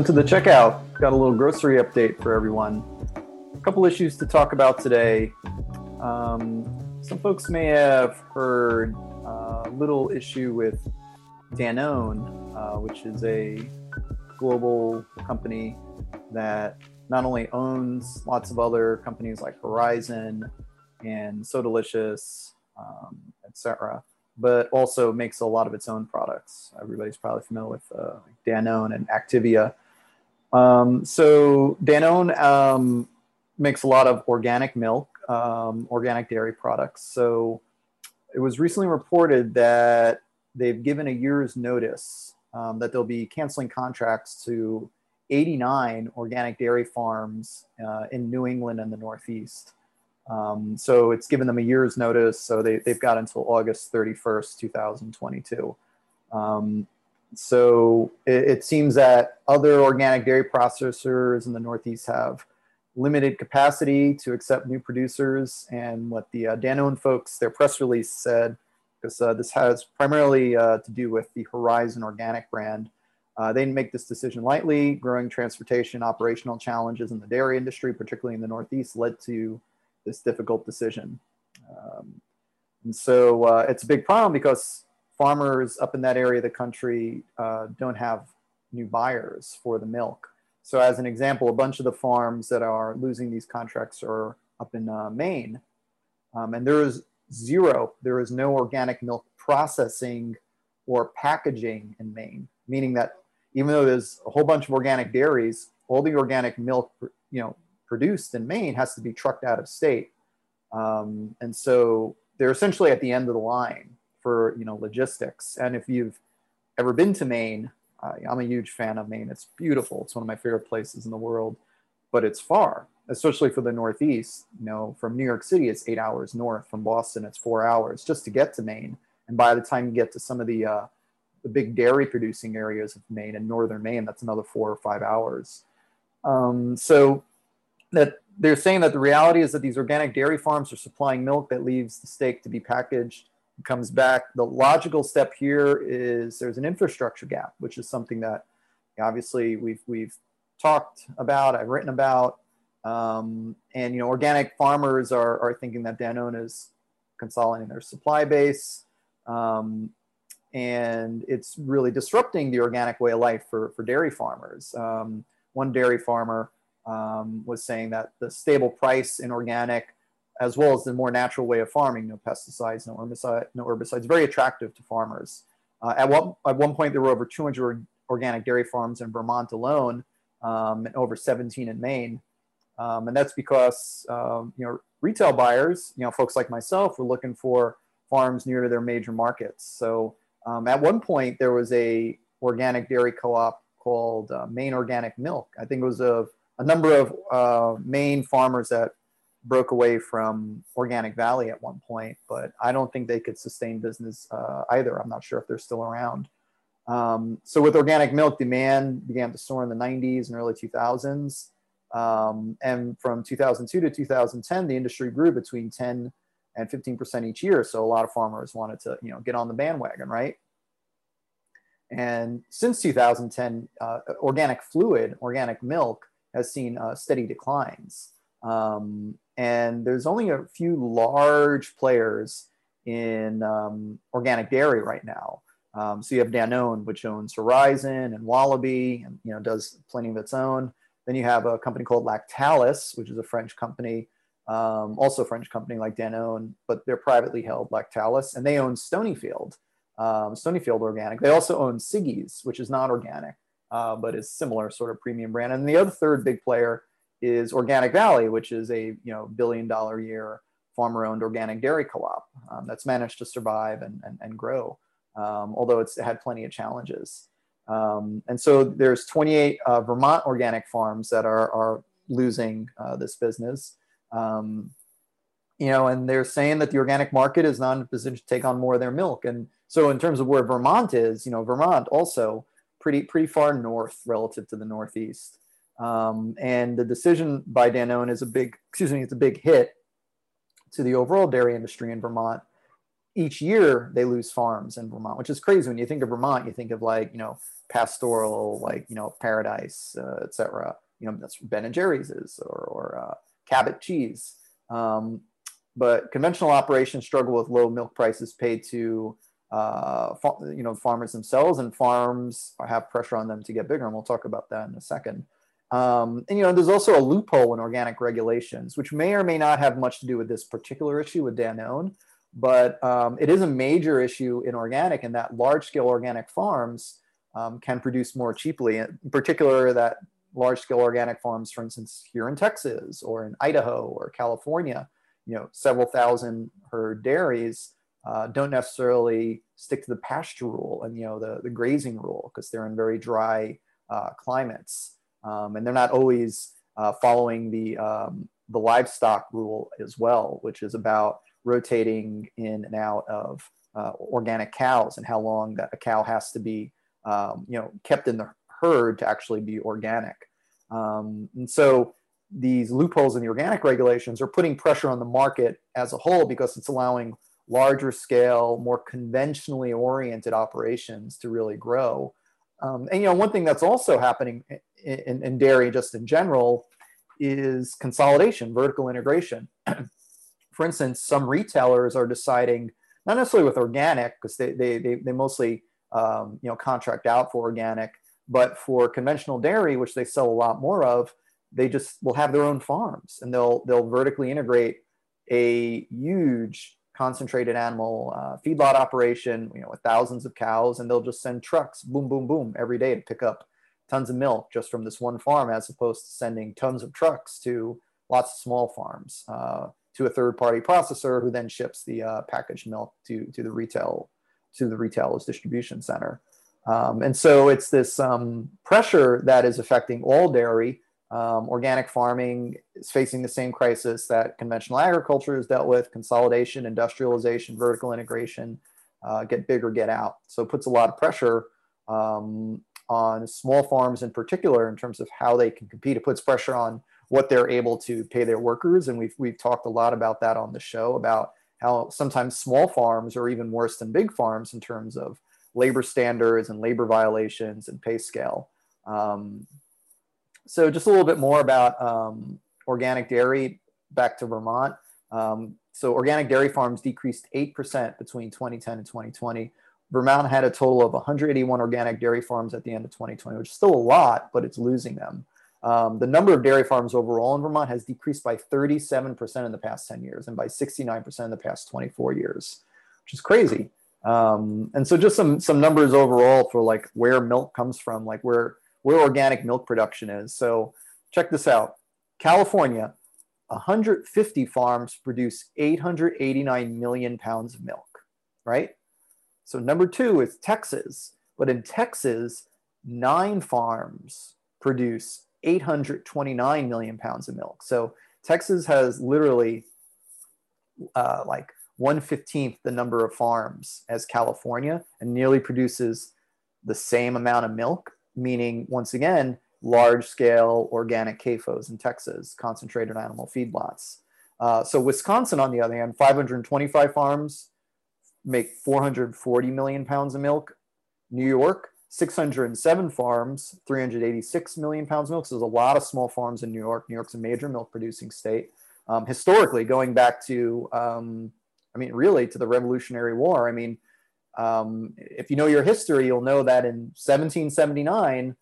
Welcome to the checkout. Got a little grocery update for everyone. A couple issues to talk about today. Um, some folks may have heard a little issue with Danone, uh, which is a global company that not only owns lots of other companies like Horizon and So Delicious, um, etc., but also makes a lot of its own products. Everybody's probably familiar with uh, Danone and Activia. Um, so Danone um, makes a lot of organic milk, um, organic dairy products. So it was recently reported that they've given a year's notice um, that they'll be canceling contracts to 89 organic dairy farms uh, in New England and the Northeast. Um, so it's given them a year's notice. So they, they've got until August 31st, 2022. So it, it, seems that other organic dairy processors in the Northeast have limited capacity to accept new producers. And what the uh, Danone folks, their press release said, because uh, this has primarily uh, to do with the Horizon Organic brand. Uh, they didn't make this decision lightly. Growing transportation operational challenges in the dairy industry, particularly in the Northeast, led to this difficult decision. Um, and so uh, it's a big problem because farmers up in that area of the country uh, don't have new buyers for the milk. So, as an example, a bunch of the farms that are losing these contracts are up in uh, Maine, um, and there is zero, there is no organic milk processing or packaging in Maine, meaning that even though there's a whole bunch of organic dairies, all the organic milk, you know, produced in Maine has to be trucked out of state. Um, and so they're essentially at the end of the line for you know logistics. And if you've ever been to Maine, uh, I'm a huge fan of Maine. It's beautiful. It's one of my favorite places in the world, but it's far, especially for the Northeast. You know, from New York City, it's eight hours north. From Boston, it's four hours just to get to Maine. And by the time you get to some of the uh, the big dairy producing areas of Maine and northern Maine, that's another four or five hours. Um, so that they're saying that the reality is that these organic dairy farms are supplying milk that leaves the steak to be packaged comes back. The logical step here is there's an infrastructure gap which is something that obviously we've we've talked about i've written about. Um, and you know organic farmers are, are thinking that danone is consolidating their supply base. Um, and it's really disrupting the organic way of life for, for dairy farmers. Um, one dairy farmer um, was saying that the stable price in organic, as well as the more natural way of farming, no pesticides, no, no herbicides, very attractive to farmers. Uh, at, one, at one point, there were over 200 organic dairy farms in Vermont alone, um, and over 17 in Maine. Um, and that's because um, you know retail buyers, you know folks like myself, were looking for farms near their major markets. So um, at one point, there was a organic dairy co-op called uh, Maine Organic Milk. I think it was a a number of uh, Maine farmers that broke away from Organic Valley at one point, but I don't think they could sustain business uh, either. I'm not sure if they're still around. Um, so with organic milk, demand began to soar in the 90s and early 2000s. Um, and from 2002 to 2010, the industry grew between 10 and 15% each year. So a lot of farmers wanted to, you know, get on the bandwagon, right? And since 2010, uh, organic fluid, organic milk, has seen uh, steady declines. Um, and there's only a few large players in um, organic dairy right now. Um, so you have Danone, which owns Horizon and Wallaby, and you know does plenty of its own. Then you have a company called Lactalis, which is a French company, um, also a French company like Danone, but they're privately held, Lactalis, and they own Stonyfield, um, Stonyfield Organic. They also own Siggi's, which is not organic uh, but is similar sort of premium brand. And the other third big player is Organic Valley, which is a you know billion dollar year farmer owned organic dairy co-op um, that's managed to survive and, and, and grow, um, although it's had plenty of challenges. Um, and so there's 28 uh, Vermont organic farms that are, are losing uh, this business. Um, you know, and they're saying that the organic market is not in a position to take on more of their milk. And so in terms of where Vermont is, you know, Vermont also pretty pretty far north relative to the Northeast. Um, and the decision by Danone is a big, excuse me, it's a big hit to the overall dairy industry in Vermont. each year they lose farms in Vermont, which is crazy. When you think of Vermont, you think of like, you know, pastoral, like, you know, paradise, uh. You know, that's Ben and Jerry's is, or, or uh, Cabot cheese. Um, but conventional operations struggle with low milk prices paid to uh, you know farmers themselves, and farms have pressure on them to get bigger, and we'll talk about that in a second. Um, and you know, there's also a loophole in organic regulations, which may or may not have much to do with this particular issue with Danone, but um, it is a major issue in organic, in that large-scale organic farms um, can produce more cheaply. In particular, that large-scale organic farms, for instance, here in Texas or in Idaho or California, you know, several thousand herd dairies uh, don't necessarily stick to the pasture rule and you know the, the grazing rule because they're in very dry uh, climates um, and they're not always uh, following the um, the livestock rule as well, which is about rotating in and out of uh, organic cows and how long that a cow has to be um, you know kept in the herd to actually be organic. Um, and so these loopholes in the organic regulations are putting pressure on the market as a whole because it's allowing larger scale, more conventionally oriented operations to really grow. Um, and you know, one thing that's also happening in, in, dairy, just in general, is consolidation, vertical integration. For instance, some retailers are deciding, not necessarily with organic, because they, they, they, they, mostly um, you know contract out for organic, but for conventional dairy, which they sell a lot more of, they just will have their own farms and they'll they'll vertically integrate a huge concentrated animal uh, feedlot operation, you know, with thousands of cows, and they'll just send trucks, boom, boom, boom, every day to pick up tons of milk just from this one farm, as opposed to sending tons of trucks to lots of small farms uh, to a third-party processor who then ships the uh, packaged milk to to the retail to the retailer's distribution center. Um, and so it's this um, pressure that is affecting all dairy um, organic farming is facing the same crisis that conventional agriculture has dealt with consolidation, industrialization, vertical integration, uh, get bigger, get out. So it puts a lot of pressure um, on small farms in particular in terms of how they can compete. It puts pressure on what they're able to pay their workers. And we've, we've talked a lot about that on the show about how sometimes small farms are even worse than big farms in terms of labor standards and labor violations and pay scale. Um, so just a little bit more about um, organic dairy back to Vermont. Um, so organic dairy farms decreased 8% between 2010 and 2020. Vermont had a total of 181 organic dairy farms at the end of 2020, which is still a lot, but it's losing them. Um, the number of dairy farms overall in Vermont has decreased by 37% in the past 10 years and by 69% in the past 24 years, which is crazy. Um, and so just some some numbers overall for like where milk comes from, like where where organic milk production is. So check this out. California, 150 farms produce 889 million pounds of milk, right? So number two is Texas. But in Texas, nine farms produce 829 million pounds of milk. So Texas has literally uh, like 115th the number of farms as California and nearly produces the same amount of milk meaning once again, large scale organic CAFOs in Texas, concentrated animal feedlots. Uh, so Wisconsin, on the other hand, 525 farms make 440 million pounds of milk. New York, 607 farms, 386 million pounds of milk. So there's a lot of small farms in New York. New York's a major milk producing state. Um, historically, going back to, um, I mean, really to the Revolutionary War, I mean, um, if you know your history, you'll know that in 1779,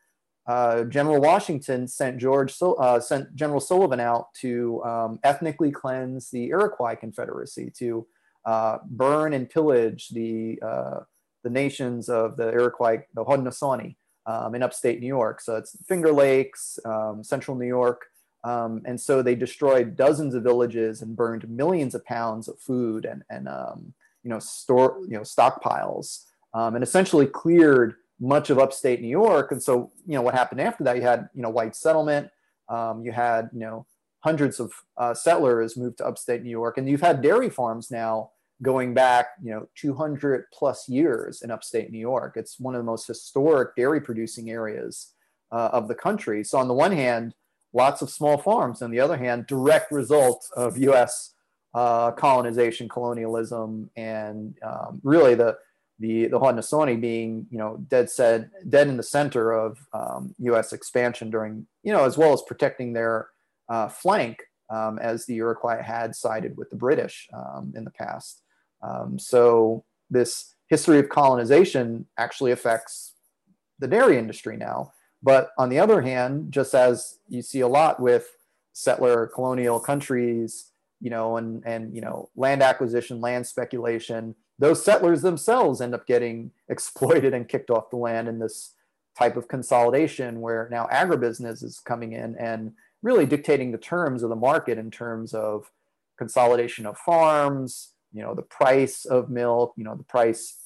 uh, General Washington sent George uh, sent General Sullivan out to um, ethnically cleanse the Iroquois Confederacy, to uh, burn and pillage the uh, the nations of the Iroquois, the Haudenosaunee, um, in upstate New York. So it's Finger Lakes, um, central New York. Um, and so they destroyed dozens of villages and burned millions of pounds of food and, and um, you know, store, you know, stockpiles um, and essentially cleared much of upstate New York. And so, you know, what happened after that, you had, you know, white settlement, um, you had, you know, hundreds of uh, settlers moved to upstate New York. And you've had dairy farms now going back, you know, 200 plus years in upstate New York. It's one of the most historic dairy producing areas uh, of the country. So on the one hand, lots of small farms. On the other hand, direct result of U.S uh, colonization, colonialism, and um, really the the the Haudenosaunee being you know dead set dead in the center of um, U.S. expansion during you know as well as protecting their uh, flank um, as the Iroquois had sided with the British um, in the past. Um, so this history of colonization actually affects the dairy industry now. But on the other hand, just as you see a lot with settler colonial countries, you know, and and you know, land acquisition, land speculation, those settlers themselves end up getting exploited and kicked off the land in this type of consolidation where now agribusiness is coming in and really dictating the terms of the market in terms of consolidation of farms, you know, the price of milk, you know, the price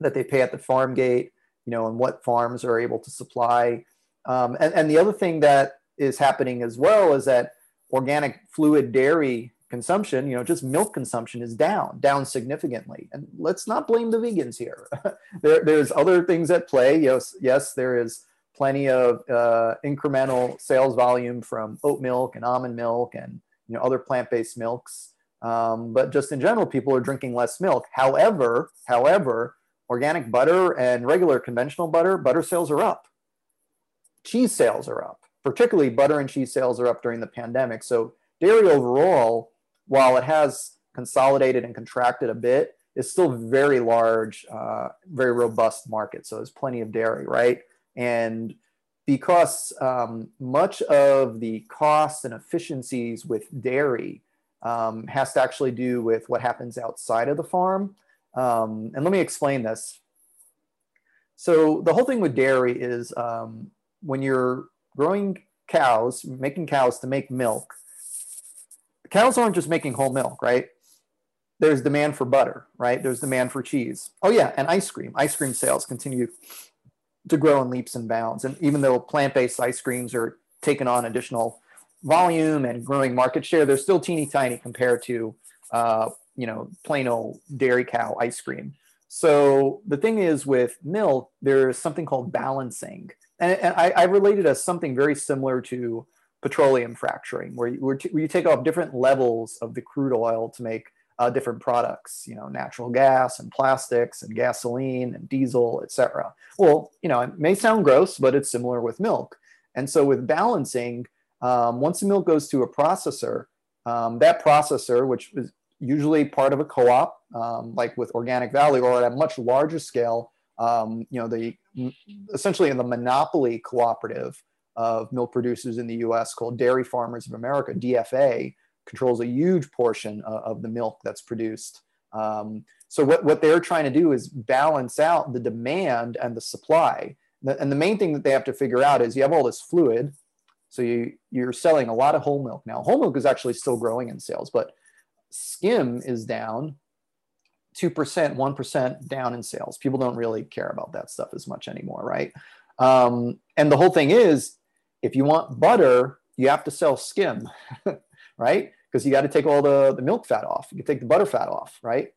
that they pay at the farm gate, you know, and what farms are able to supply. Um, and, and the other thing that is happening as well is that organic fluid dairy consumption, you know, just milk consumption is down, down significantly. And let's not blame the vegans here. there, there's other things at play. Yes, yes, there is plenty of uh, incremental sales volume from oat milk and almond milk and you know other plant-based milks. Um, but just in general, people are drinking less milk. However, however, organic butter and regular conventional butter, butter sales are up. Cheese sales are up. Particularly butter and cheese sales are up during the pandemic. So dairy overall while it has consolidated and contracted a bit, is still very large, uh, very robust market. So there's plenty of dairy, right? And because um, much of the costs and efficiencies with dairy um, has to actually do with what happens outside of the farm. Um, and let me explain this. So the whole thing with dairy is um, when you're growing cows, making cows to make milk, cows aren't just making whole milk, right? There's demand for butter, right? There's demand for cheese. Oh yeah, and ice cream. Ice cream sales continue to grow in leaps and bounds. And even though plant-based ice creams are taking on additional volume and growing market share, they're still teeny tiny compared to uh, you know plain old dairy cow ice cream. So the thing is with milk, there's something called balancing, and, and I, I related as something very similar to petroleum fracturing, where you, where, you take off different levels of the crude oil to make uh, different products, you know, natural gas and plastics and gasoline and diesel, etc. Well, you know, it may sound gross, but it's similar with milk. And so with balancing, um, once the milk goes to a processor, um, that processor, which is usually part of a co-op, um, like with Organic Valley, or at a much larger scale, um, you know, the essentially in the monopoly cooperative of milk producers in the US called Dairy Farmers of America, DFA, controls a huge portion of, of the milk that's produced. Um, so what, what they're trying to do is balance out the demand and the supply. And the main thing that they have to figure out is you have all this fluid. So you, you're selling a lot of whole milk now. Whole milk is actually still growing in sales, but skim is down 2%, 1% down in sales. People don't really care about that stuff as much anymore, right? Um, and the whole thing is if you want butter, you have to sell skim, right? Because you got to take all the, the milk fat off. You take the butter fat off, right?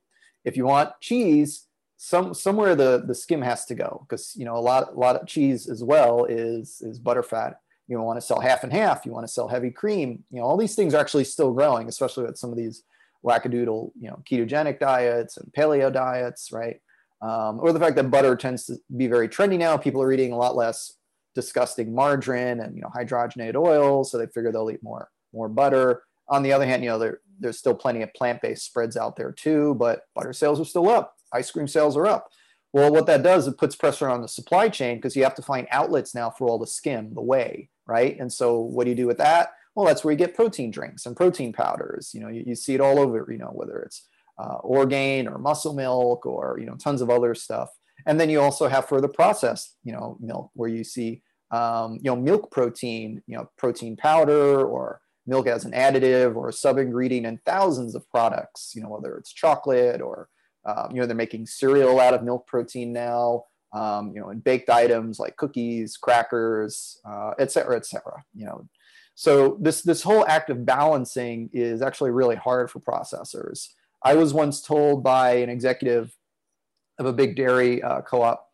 If you want cheese, some somewhere the, the skim has to go because you know a lot a lot of cheese as well is is butter fat. You want to sell half and half. You want to sell heavy cream. You know all these things are actually still growing, especially with some of these wackadoodle you know ketogenic diets and paleo diets, right? Um, or the fact that butter tends to be very trendy now. People are eating a lot less disgusting margarine and you know hydrogenated oils, so they figure they'll eat more more butter. On the other hand, you know there, there's still plenty of plant-based spreads out there too, but butter sales are still up. Ice cream sales are up. Well, what that does, it puts pressure on the supply chain because you have to find outlets now for all the skim, the whey, right? And so what do you do with that? Well, that's where you get protein drinks and protein powders. You know, you, you see it all over, you know, whether it's uh, Orgain or muscle milk or, you know, tons of other stuff. And then you also have further processed, you know, milk where you see, um, you know, milk protein, you know, protein powder or milk as an additive or a sub ingredient in thousands of products, you know, whether it's chocolate or, um, you know, they're making cereal out of milk protein now, um, you know, and baked items like cookies, crackers, uh, et cetera, et cetera, you know. So this, this whole act of balancing is actually really hard for processors. I was once told by an executive of a big dairy uh, co-op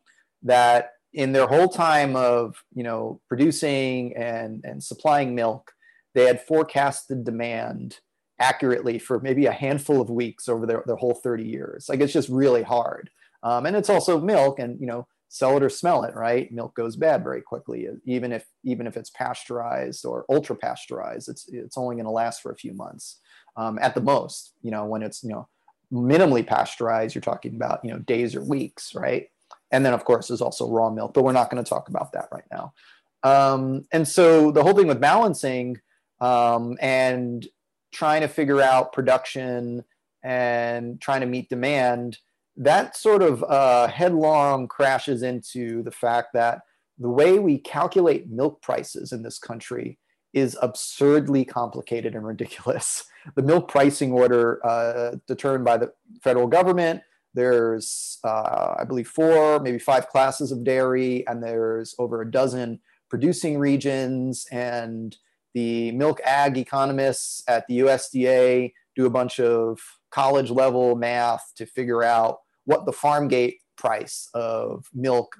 that in their whole time of you know producing and and supplying milk they had forecasted demand accurately for maybe a handful of weeks over their, their whole 30 years. Like it's just really hard. Um, and it's also milk and, you know, sell it or smell it, right? Milk goes bad very quickly, even if even if it's pasteurized or ultra pasteurized. It's it's only going to last for a few months um, at the most. You know, when it's you know minimally pasteurized, you're talking about you know days or weeks, right? And then of course there's also raw milk, but we're not going to talk about that right now. Um, and so the whole thing with balancing um, and trying to figure out production and trying to meet demand that sort of uh, headlong crashes into the fact that the way we calculate milk prices in this country is absurdly complicated and ridiculous. The milk pricing order uh, determined by the federal government, there's, uh, I believe, four, maybe five classes of dairy, and there's over a dozen producing regions. And the milk ag economists at the USDA do a bunch of college level math to figure out what the farm gate price of milk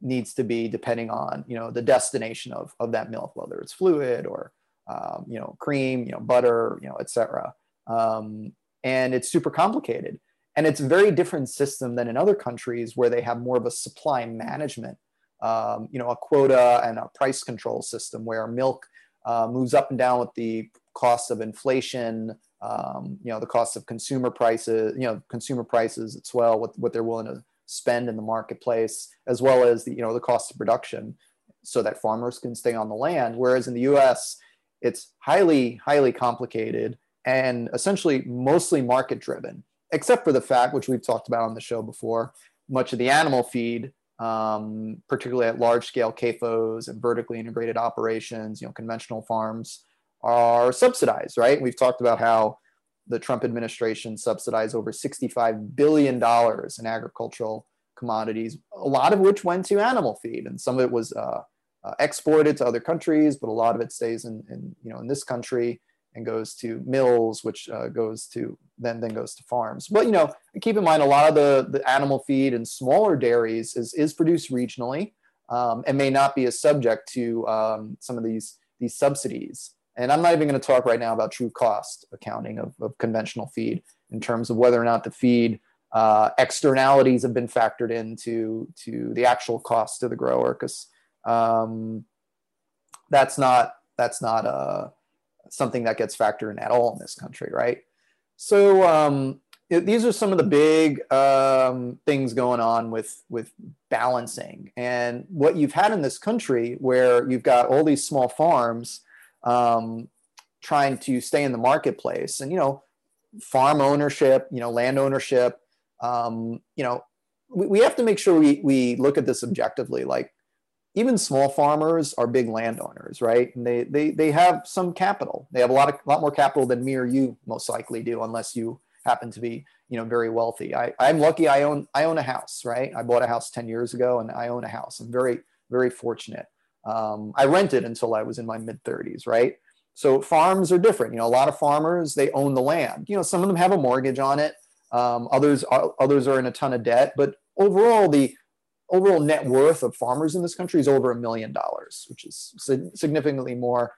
needs to be depending on you know the destination of, of that milk whether it's fluid or um, you know cream you know butter you know etc um, and it's super complicated. And it's a very different system than in other countries where they have more of a supply management um, you know a quota and a price control system where milk uh, moves up and down with the cost of inflation um, you know the cost of consumer prices you know consumer prices as well what, what they're willing to spend in the marketplace as well as the you know the cost of production so that farmers can stay on the land. Whereas in the us it's highly highly complicated and essentially mostly market driven except for the fact which we've talked about on the show before much of the animal feed um, particularly at large scale CAFOs and vertically integrated operations you know conventional farms are subsidized, right? We've talked about how the Trump administration subsidized over $65 billion in agricultural commodities, a lot of which went to animal feed, and some of it was uh, uh, exported to other countries, but a lot of it stays in, in, you know in this country and goes to mills, which uh, goes to then then goes to farms. But you know, keep in mind a lot of the the animal feed and smaller dairies is is produced regionally um, and may not be a subject to um, some of these these subsidies. And I'm not even going to talk right now about true cost accounting of, of conventional feed in terms of whether or not the feed uh, externalities have been factored into to the actual cost to the grower, because um, that's not that's not uh, something that gets factored in at all in this country, right? So um, it, these are some of the big um, things going on with with balancing, and what you've had in this country, where you've got all these small farms um, trying to stay in the marketplace. And you know farm ownership you know land ownership um, you know we, we have to make sure we, we look at this objectively. Like even small farmers are big landowners right? And they, they they have some capital. They have a lot of lot more capital than me or you most likely do unless you happen to be you know very wealthy. I, i'm lucky i own i own a house right? I bought a house 10 years ago and i own a house. I'm very very fortunate um, i rented until i was in my mid 30s right so farms are different. You know, a lot of farmers they own the land. You know, some of them have a mortgage on it. Um, others are, others are in a ton of debt. But overall, the overall net worth of farmers in this country is over a million dollars, which is significantly more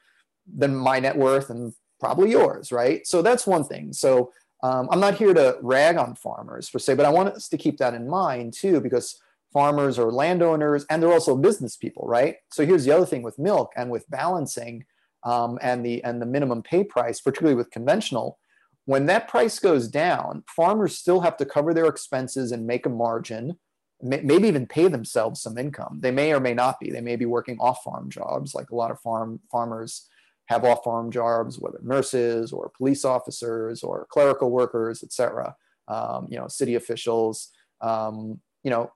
than my net worth and probably yours, right? So that's one thing. So um, I'm not here to rag on farmers per se, but I want us to keep that in mind too, because farmers or landowners and they're also business people, right? So here's the other thing with milk and with balancing um, and the and the minimum pay price, particularly with conventional, when that price goes down, farmers still have to cover their expenses and make a margin, maybe even pay themselves some income. They may or may not be. They may be working off-farm jobs, like a lot of farm farmers have off-farm jobs, whether nurses or police officers or clerical workers, etc. Um, you know, city officials. Um, you know,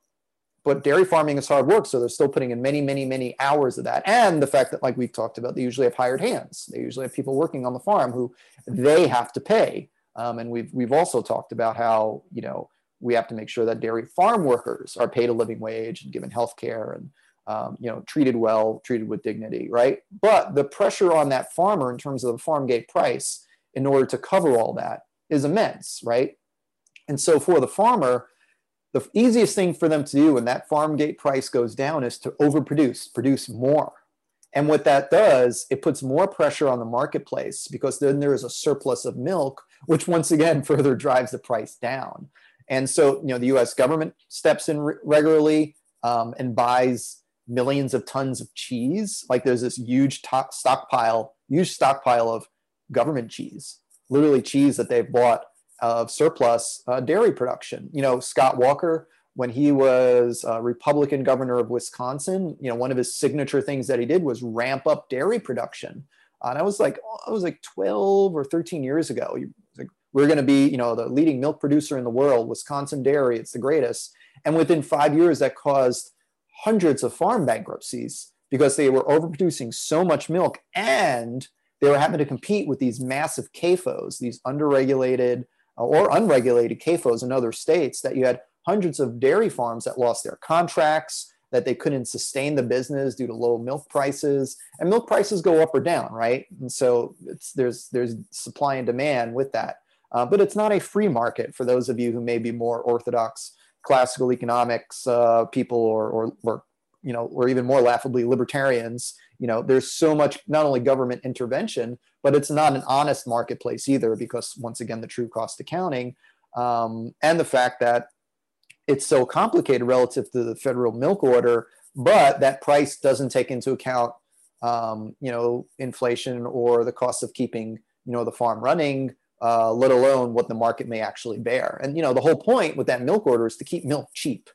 but dairy farming is hard work so they're still putting in many many many hours of that. And the fact that like we've talked about they usually have hired hands. They usually have people working on the farm who they have to pay. Um, and we've we've also talked about how you know we have to make sure that dairy farm workers are paid a living wage and given health care and um, you know treated well treated with dignity right? But the pressure on that farmer in terms of the farm gate price in order to cover all that is immense right? And so for the farmer the easiest thing for them to do when that farm gate price goes down is to overproduce, produce more. And what that does, it puts more pressure on the marketplace because then there is a surplus of milk, which once again further drives the price down. And so, you know, the U.S. government steps in re- regularly um, and buys millions of tons of cheese. Like there's this huge to- stockpile, huge stockpile of government cheese, literally cheese that they've bought of surplus uh, dairy production. You know, Scott Walker, when he was Republican governor of Wisconsin, you know, one of his signature things that he did was ramp up dairy production. Uh, and I was like, oh, I was like 12 or 13 years ago. We're going to be, you know, the leading milk producer in the world, Wisconsin Dairy. It's the greatest. And within five years, that caused hundreds of farm bankruptcies because they were overproducing so much milk and they were having to compete with these massive CAFOs, these underregulated uh, or unregulated CAFOs in other states that you had hundreds of dairy farms that lost their contracts, that they couldn't sustain the business due to low milk prices. And milk prices go up or down, right? And so there's there's supply and demand with that. Uh, but it's not a free market for those of you who may be more orthodox classical economics uh, people or, or, or you know or even more laughably libertarians you know there's so much not only government intervention but it's not an honest marketplace either because once again the true cost accounting um, and the fact that it's so complicated relative to the federal milk order but that price doesn't take into account um, you know inflation or the cost of keeping you know the farm running uh, let alone what the market may actually bear. And you know, the whole point with that milk order is to keep milk cheap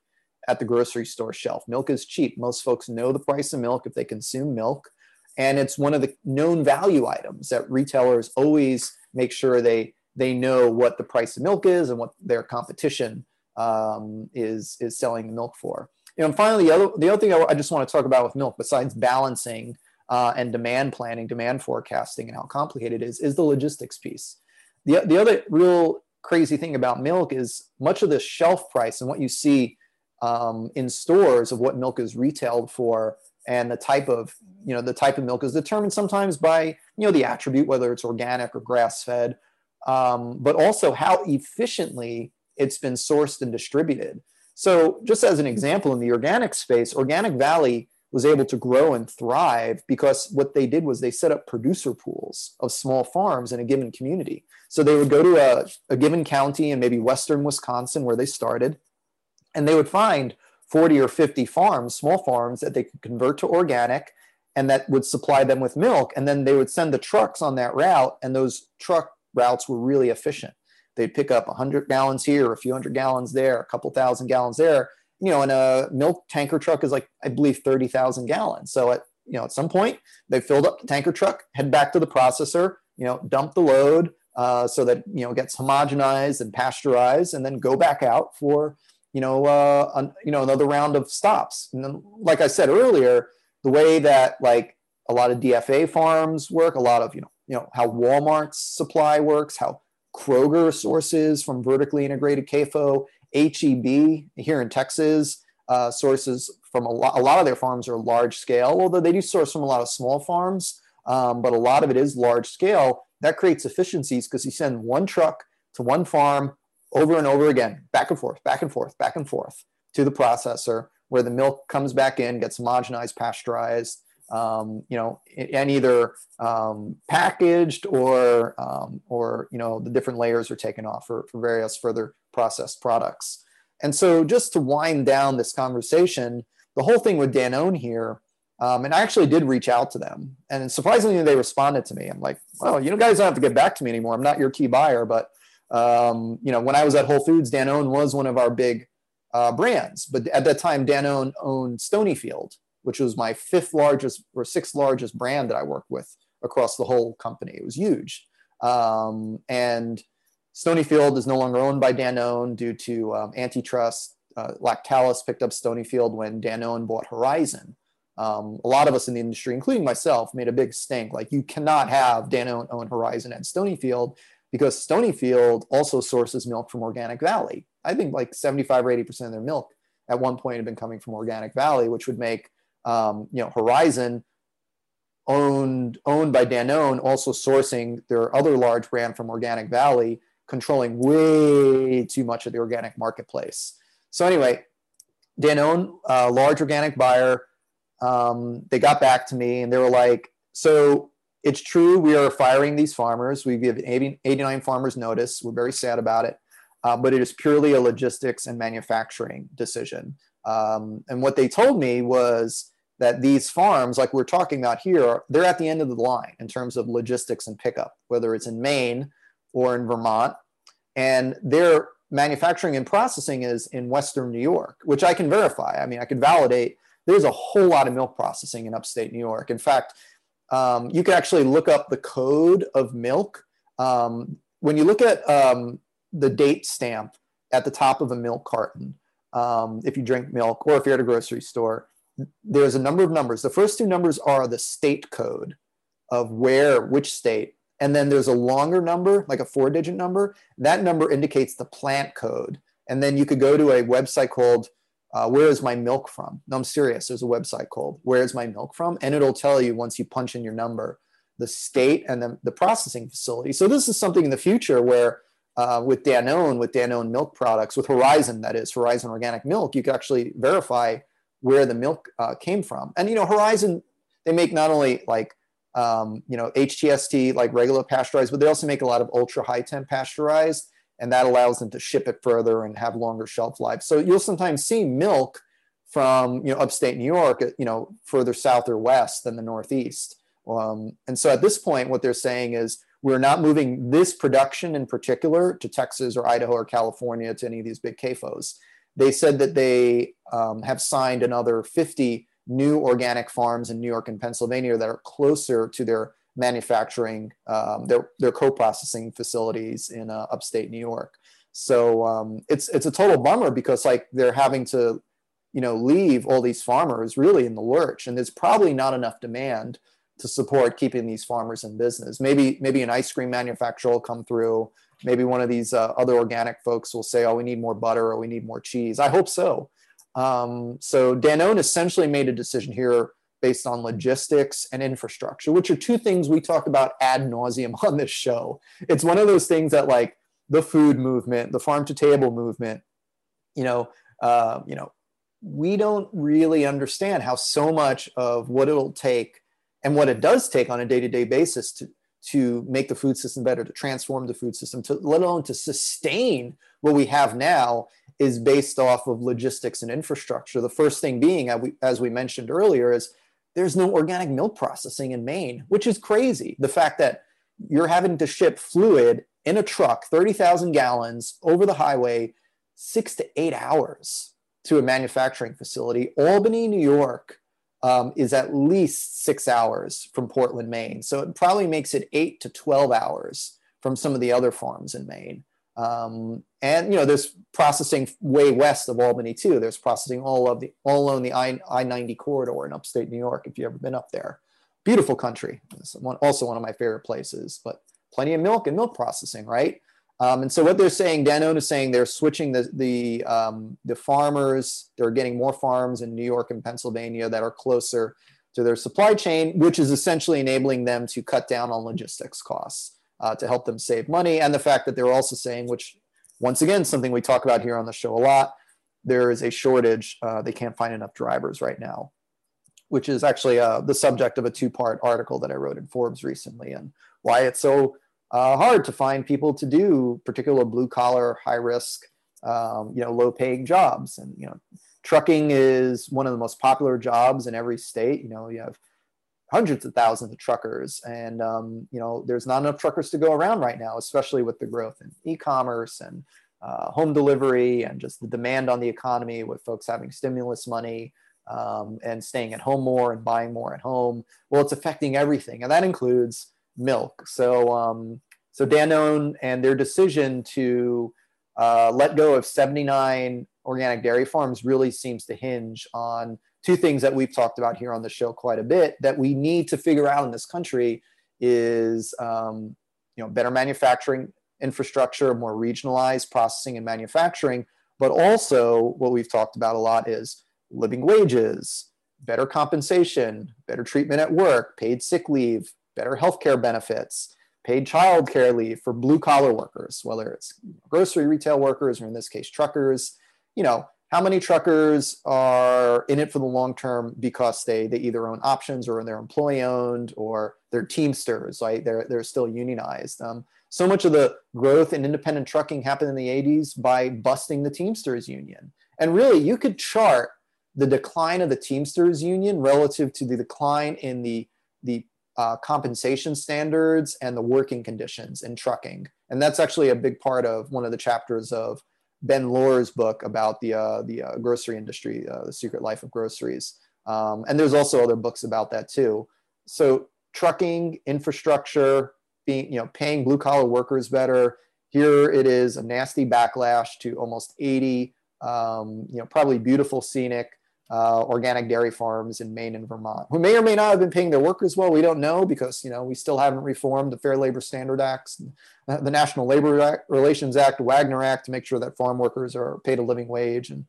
at the grocery store shelf. Milk is cheap. Most folks know the price of milk if they consume milk, and it's one of the known value items that retailers always make sure they they know what the price of milk is and what their competition um, is is selling the milk for. And finally, the other the other thing I, I just want to talk about with milk, besides balancing uh, and demand planning, demand forecasting, and how complicated it is, is the logistics piece the, the other real crazy thing about milk is much of the shelf price and what you see um, in stores of what milk is retailed for and the type of you know the type of milk is determined sometimes by you know the attribute whether it's organic or grass fed um, but also how efficiently it's been sourced and distributed so just as an example in the organic space organic valley was able to grow and thrive because what they did was they set up producer pools of small farms in a given community. So they would go to a, a given county in maybe Western Wisconsin where they started, and they would find 40 or 50 farms, small farms that they could convert to organic and that would supply them with milk. And then they would send the trucks on that route, and those truck routes were really efficient. They'd pick up 100 gallons here, a few hundred gallons there, a couple thousand gallons there, you know, and a milk tanker truck is like, I believe, 30,000 gallons. So at, you know, at some point they filled up the tanker truck, head back to the processor, you know, dump the load uh, so that, you know, gets homogenized and pasteurized and then go back out for, you know, uh, an, you know, another round of stops. And then, like I said earlier, the way that like a lot of DFA farms work, a lot of, you know, you know, how Walmart's supply works, how Kroger sources from vertically integrated CAFO HEB here in Texas uh, sources from a lot, a lot of their farms are large scale, although they do source from a lot of small farms, um, but a lot of it is large scale. That creates efficiencies because you send one truck to one farm over and over again, back and forth, back and forth, back and forth to the processor, where the milk comes back in, gets homogenized, pasteurized, um, you know, and either um, packaged or um, or you know the different layers are taken off for, for various further processed products. And so, just to wind down this conversation, the whole thing with Danone here, um, and I actually did reach out to them, and surprisingly, they responded to me. I'm like, well, you guys don't have to get back to me anymore. I'm not your key buyer, but um, you know, when I was at Whole Foods, Danone was one of our big uh, brands, but at that time, Danone owned Stonyfield, which was my fifth largest or sixth largest brand that I worked with across the whole company. It was huge. Um, and Stonyfield is no longer owned by Danone due to um, antitrust. Uh, Lactalis picked up Stonyfield when Danone bought Horizon. Um, a lot of us in the industry, including myself, made a big stink. Like you cannot have Danone own Horizon and Stonyfield because Stonyfield also sources milk from Organic Valley. I think like 75 or 80% of their milk at one point had been coming from Organic Valley, which would make um, you know Horizon owned owned by Danone, also sourcing their other large brand from Organic Valley, controlling way too much of the organic marketplace. So anyway, Danone, uh, large organic buyer, um, they got back to me and they were like, so it's true we are firing these farmers. We give 80, 89 farmers notice. We're very sad about it, uh, but it is purely a logistics and manufacturing decision. Um, and what they told me was that these farms, like we're talking about here, they're at the end of the line in terms of logistics and pickup, whether it's in Maine or in Vermont. And their manufacturing and processing is in Western New York, which I can verify. I mean, I can validate there's a whole lot of milk processing in upstate New York. In fact, um, you can actually look up the code of milk. Um, when you look at um, the date stamp at the top of a milk carton, um, if you drink milk or if you're at a grocery store, there's a number of numbers. The first two numbers are the state code of where, which state. And then there's a longer number, like a four digit number. That number indicates the plant code. And then you could go to a website called uh, where is my milk from? No, I'm serious. There's a website called Where is my milk from? And it'll tell you once you punch in your number, the state and then the processing facility. So this is something in the future where uh, with Danone, with Danone milk products, with Horizon, that is Horizon Organic Milk, you can actually verify where the milk uh, came from. And you know, Horizon, they make not only like um, you know HTST like regular pasteurized, but they also make a lot of ultra high temp pasteurized and that allows them to ship it further and have longer shelf life. So you'll sometimes see milk from you know upstate New York, you know further south or west than the Northeast. Um, and so at this point, what they're saying is we're not moving this production in particular to Texas or Idaho or California to any of these big CAFOs. They said that they um, have signed another 50 new organic farms in New York and Pennsylvania that are closer to their manufacturing um, their their co-processing facilities in uh, upstate New York. So um, it's it's a total bummer because like they're having to, you know, leave all these farmers really in the lurch, and there's probably not enough demand to support keeping these farmers in business. Maybe maybe an ice cream manufacturer will come through. Maybe one of these uh, other organic folks will say, "Oh, we need more butter or we need more cheese." I hope so. Um, so Danone essentially made a decision here based on logistics and infrastructure, which are two things we talk about ad nauseum on this show. It's one of those things that like the food movement, the farm to table movement, you know, uh, you know, we don't really understand how so much of what it'll take and what it does take on a day-to-day basis to to make the food system better, to transform the food system, to let alone to sustain what we have now is based off of logistics and infrastructure. The first thing being, as we mentioned earlier, is there's no organic milk processing in Maine, which is crazy. The fact that you're having to ship fluid in a truck, 30,000 gallons over the highway, six to eight hours to a manufacturing facility. Albany, New York um, is at least six hours from Portland, Maine. So it probably makes it eight to 12 hours from some of the other farms in Maine. Um, and you know, there's processing way west of Albany too. There's processing all of the all along the I ninety corridor in upstate New York. If you ever been up there, beautiful country. It's one, also one of my favorite places. But plenty of milk and milk processing, right? Um, and so what they're saying, Danone is saying they're switching the the um, the farmers. They're getting more farms in New York and Pennsylvania that are closer to their supply chain, which is essentially enabling them to cut down on logistics costs uh, to help them save money. And the fact that they're also saying, which once again, something we talk about here on the show a lot, there is a shortage. Uh, they can't find enough drivers right now, which is actually uh, the subject of a two part article that I wrote in Forbes recently and why it's so uh, hard to find people to do particular blue collar, high risk, um, you know, low paying jobs. And, you know, trucking is one of the most popular jobs in every state. You know, you have hundreds of thousands of truckers. And um, you know there's not enough truckers to go around right now especially with the growth in e-commerce and uh, home delivery and just the demand on the economy with folks having stimulus money um, and staying at home more and buying more at home. Well it's affecting everything and that includes milk. So um, so danone and their decision to uh, let go of 79 organic dairy farms really seems to hinge on two things that we've talked about here on the show quite a bit that we need to figure out in this country is um, you know better manufacturing infrastructure more regionalized processing and manufacturing. But also what we've talked about a lot is living wages better compensation better treatment at work paid sick leave better healthcare benefits paid child care leave for blue collar workers whether it's grocery retail workers or in this case truckers. You know how many truckers are in it for the long term because they they either own options or they're employee owned or they're teamsters right? They're they're still unionized. Um, so much of the growth in independent trucking happened in the 80s by busting the teamsters union. And really you could chart the decline of the teamsters union relative to the decline in the the uh, compensation standards and the working conditions in trucking. And that's actually a big part of one of the chapters of Ben Lorr's book about the uh, the uh, grocery industry, uh, the secret life of groceries, um, and there's also other books about that too. So trucking infrastructure, being you know paying blue collar workers better. Here it is a nasty backlash to almost 80, um, you know, probably beautiful scenic uh, organic dairy farms in Maine and Vermont, who may or may not have been paying their workers well. We don't know because you know we still haven't reformed the Fair Labor Standard Acts, uh, the National Labor Act, Relations Act, Wagner Act to make sure that farm workers are paid a living wage and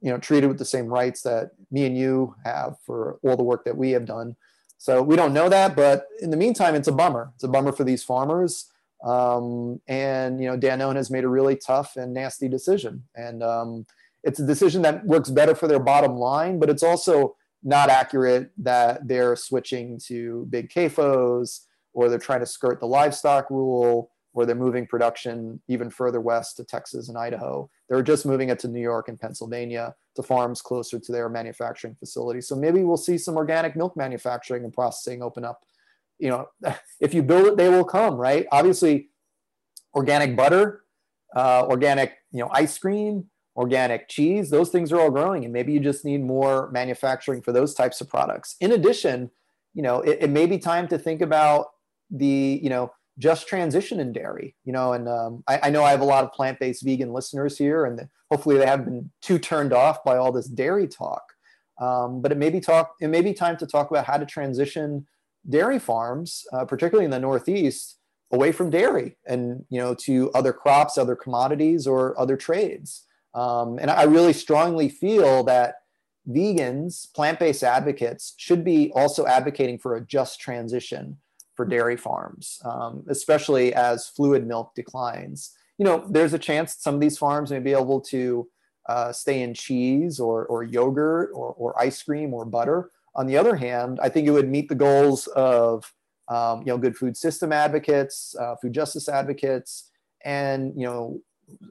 you know treated with the same rights that me and you have for all the work that we have done. So we don't know that, but in the meantime, it's a bummer. It's a bummer for these farmers. Um, and you know, Danone has made a really tough and nasty decision, and um, it's a decision that works better for their bottom line, but it's also not accurate that they're switching to big CAFOs or they're trying to skirt the livestock rule or they're moving production even further west to Texas and Idaho. They're just moving it to New York and Pennsylvania to farms closer to their manufacturing facility. So maybe we'll see some organic milk manufacturing and processing open up. You know, if you build it, they will come, right? Obviously, organic butter, uh, organic, you know, ice cream, organic cheese, those things are all growing. And maybe you just need more manufacturing for those types of products. In addition, you know, it, it may be time to think about the, you know, just transition in dairy, you know, and um, I, I, know I have a lot of plant-based vegan listeners here, and hopefully they haven't been too turned off by all this dairy talk. Um, but it may be talk, it may be time to talk about how to transition dairy farms, uh, particularly in the Northeast, away from dairy and you know to other crops, other commodities, or other trades. Um, and I really strongly feel that vegans, plant based advocates, should be also advocating for a just transition for dairy farms, um, especially as fluid milk declines. You know, there's a chance some of these farms may be able to uh, stay in cheese or, or yogurt or, or ice cream or butter. On the other hand, I think it would meet the goals of um, you know good food system advocates, uh, food justice advocates, and you know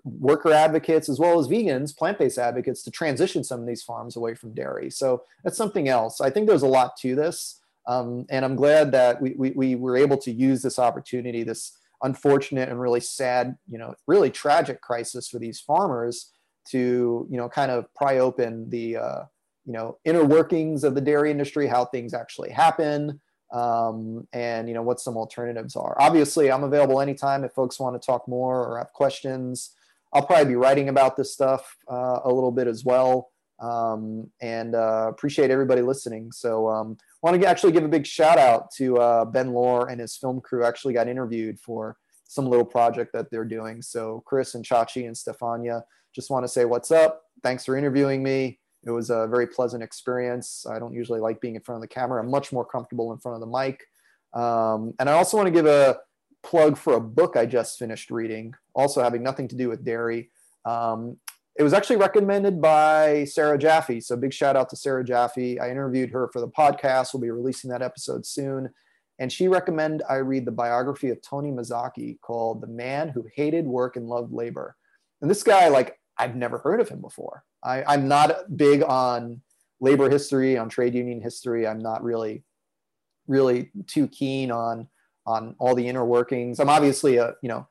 worker advocates as well as vegans, plant-based advocates to transition some of these farms away from dairy. So that's something else. I think there's a lot to this. Um, and I'm glad that we, we, we, were able to use this opportunity, this unfortunate and really sad, you know, really tragic crisis for these farmers to, you know, kind of pry open the, uh, you know, inner workings of the dairy industry, how things actually happen, um, and you know what some alternatives are. Obviously, I'm available anytime if folks want to talk more or have questions. I'll probably be writing about this stuff uh, a little bit as well, um, and uh, appreciate everybody listening. So, um, want to actually give a big shout out to uh, Ben Lorr and his film crew. Actually, got interviewed for some little project that they're doing. So, Chris and Chachi and Stefania, just want to say what's up. Thanks for interviewing me. It was a very pleasant experience. I don't usually like being in front of the camera. I'm much more comfortable in front of the mic. Um, and I also want to give a plug for a book I just finished reading, also having nothing to do with dairy. Um, it was actually recommended by Sarah Jaffe. So big shout out to Sarah Jaffe. I interviewed her for the podcast. We'll be releasing that episode soon. And she recommended I read the biography of Tony Mazzocchi called The Man Who Hated Work and Loved Labor. And this guy, like, I've never heard of him before. I, I'm not big on labor history, on trade union history. I'm not really, really too keen on on all the inner workings. I'm obviously a you know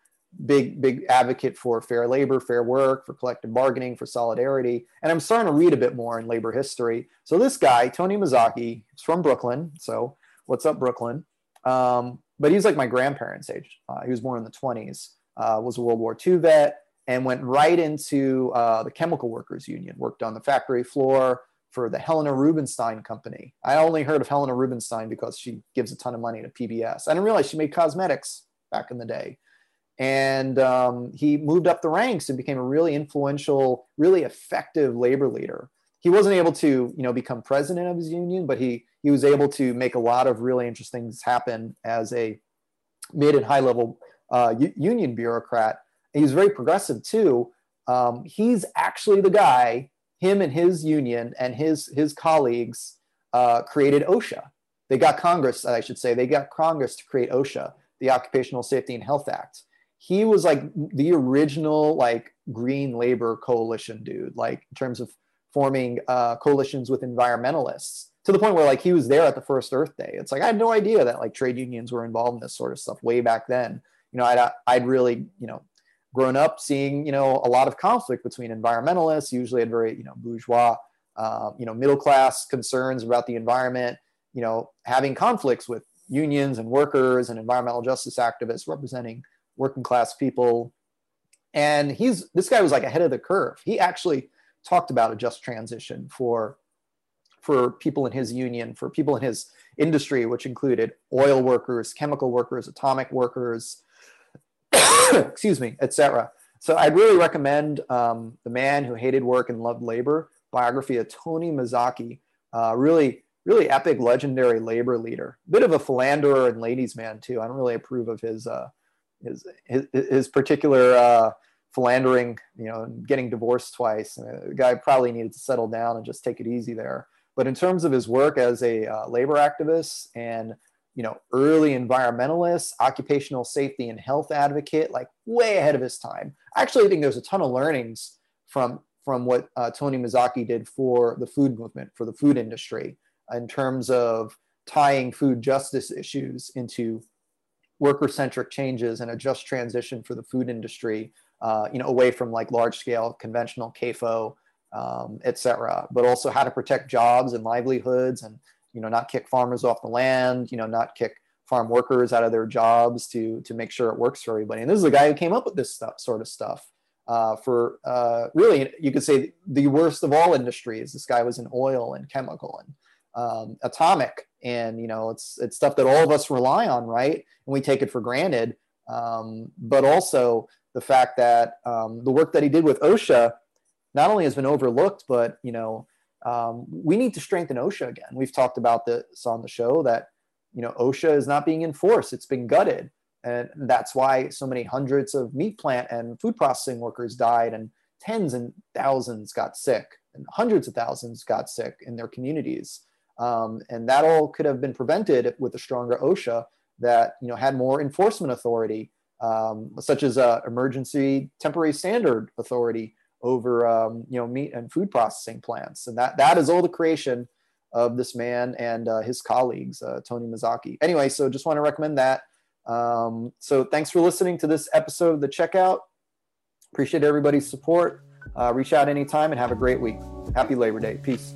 big big advocate for fair labor, fair work, for collective bargaining, for solidarity, and I'm starting to read a bit more in labor history. So this guy, Tony Mazzocchi, is from Brooklyn. So what's up, Brooklyn? Um, but he's like my grandparents' age. Uh, he was born in the 20s. Uh, was a World War II vet and went right into uh, the Chemical Workers Union, worked on the factory floor for the Helena Rubinstein Company. I only heard of Helena Rubinstein because she gives a ton of money to PBS. I didn't realize she made cosmetics back in the day. And um, he moved up the ranks and became a really influential, really effective labor leader. He wasn't able to, you know, become president of his union, but he he was able to make a lot of really interesting things happen as a mid and high level uh, union bureaucrat he's very progressive too. Um, he's actually the guy him and his union and his his colleagues uh, created OSHA. They got Congress, I should say, they got Congress to create OSHA, the Occupational Safety and Health Act. He was like the original like green labor coalition dude, like in terms of forming uh, coalitions with environmentalists to the point where like he was there at the first Earth Day. It's like I had no idea that like trade unions were involved in this sort of stuff way back then. You know, I'd I'd really you know grown up seeing you know a lot of conflict between environmentalists, usually at very you know bourgeois, uh, you know middle class concerns about the environment. You know, having conflicts with unions and workers and environmental justice activists representing working class people. And he's this guy was like ahead of the curve. He actually talked about a just transition for for people in his union, for people in his industry, which included oil workers, chemical workers, atomic workers, excuse me, etc. So I'd really recommend um, The Man Who Hated Work and Loved Labor, biography of Tony Mazzocchi. Uh, really, really epic, legendary labor leader. Bit of a philanderer and ladies' man too. I don't really approve of his uh, his, his, his particular uh, philandering. You know, getting divorced twice. And the guy probably needed to settle down and just take it easy there. But in terms of his work as a uh, labor activist and you know early environmentalist, occupational safety and health advocate, like way ahead of his time. I actually think there's a ton of learnings from from what uh, Tony Mazzocchi did for the food movement, for the food industry, in terms of tying food justice issues into worker-centric changes and a just transition for the food industry, uh, you know, away from like large-scale conventional CAFO um, etc. But also how to protect jobs and livelihoods, and you know not kick farmers off the land, you know not kick farm workers out of their jobs to to make sure it works for everybody. And this is the guy who came up with this stuff, sort of stuff. Uh, for uh, really, you could say the worst of all industries. This guy was in oil and chemical and um, atomic, and you know it's it's stuff that all of us rely on, right? And we take it for granted. Um, but also the fact that um, the work that he did with OSHA not only has been overlooked, but you know, um, we need to strengthen OSHA again. We've talked about this on the show that you know OSHA is not being enforced; it's been gutted, and that's why so many hundreds of meat plant and food processing workers died, and tens and thousands got sick, and hundreds of thousands got sick in their communities. Um, and that all could have been prevented with a stronger OSHA that you know had more enforcement authority, um, such as a emergency temporary standard authority over um, you know meat and food processing plants, and that that is all the creation of this man and uh, his colleagues, uh, Tony Mazzocchi. Anyway, so just want to recommend that. Um, so thanks for listening to this episode of the Checkout. Appreciate everybody's support. Uh, reach out anytime and have a great week. Happy Labor Day. Peace.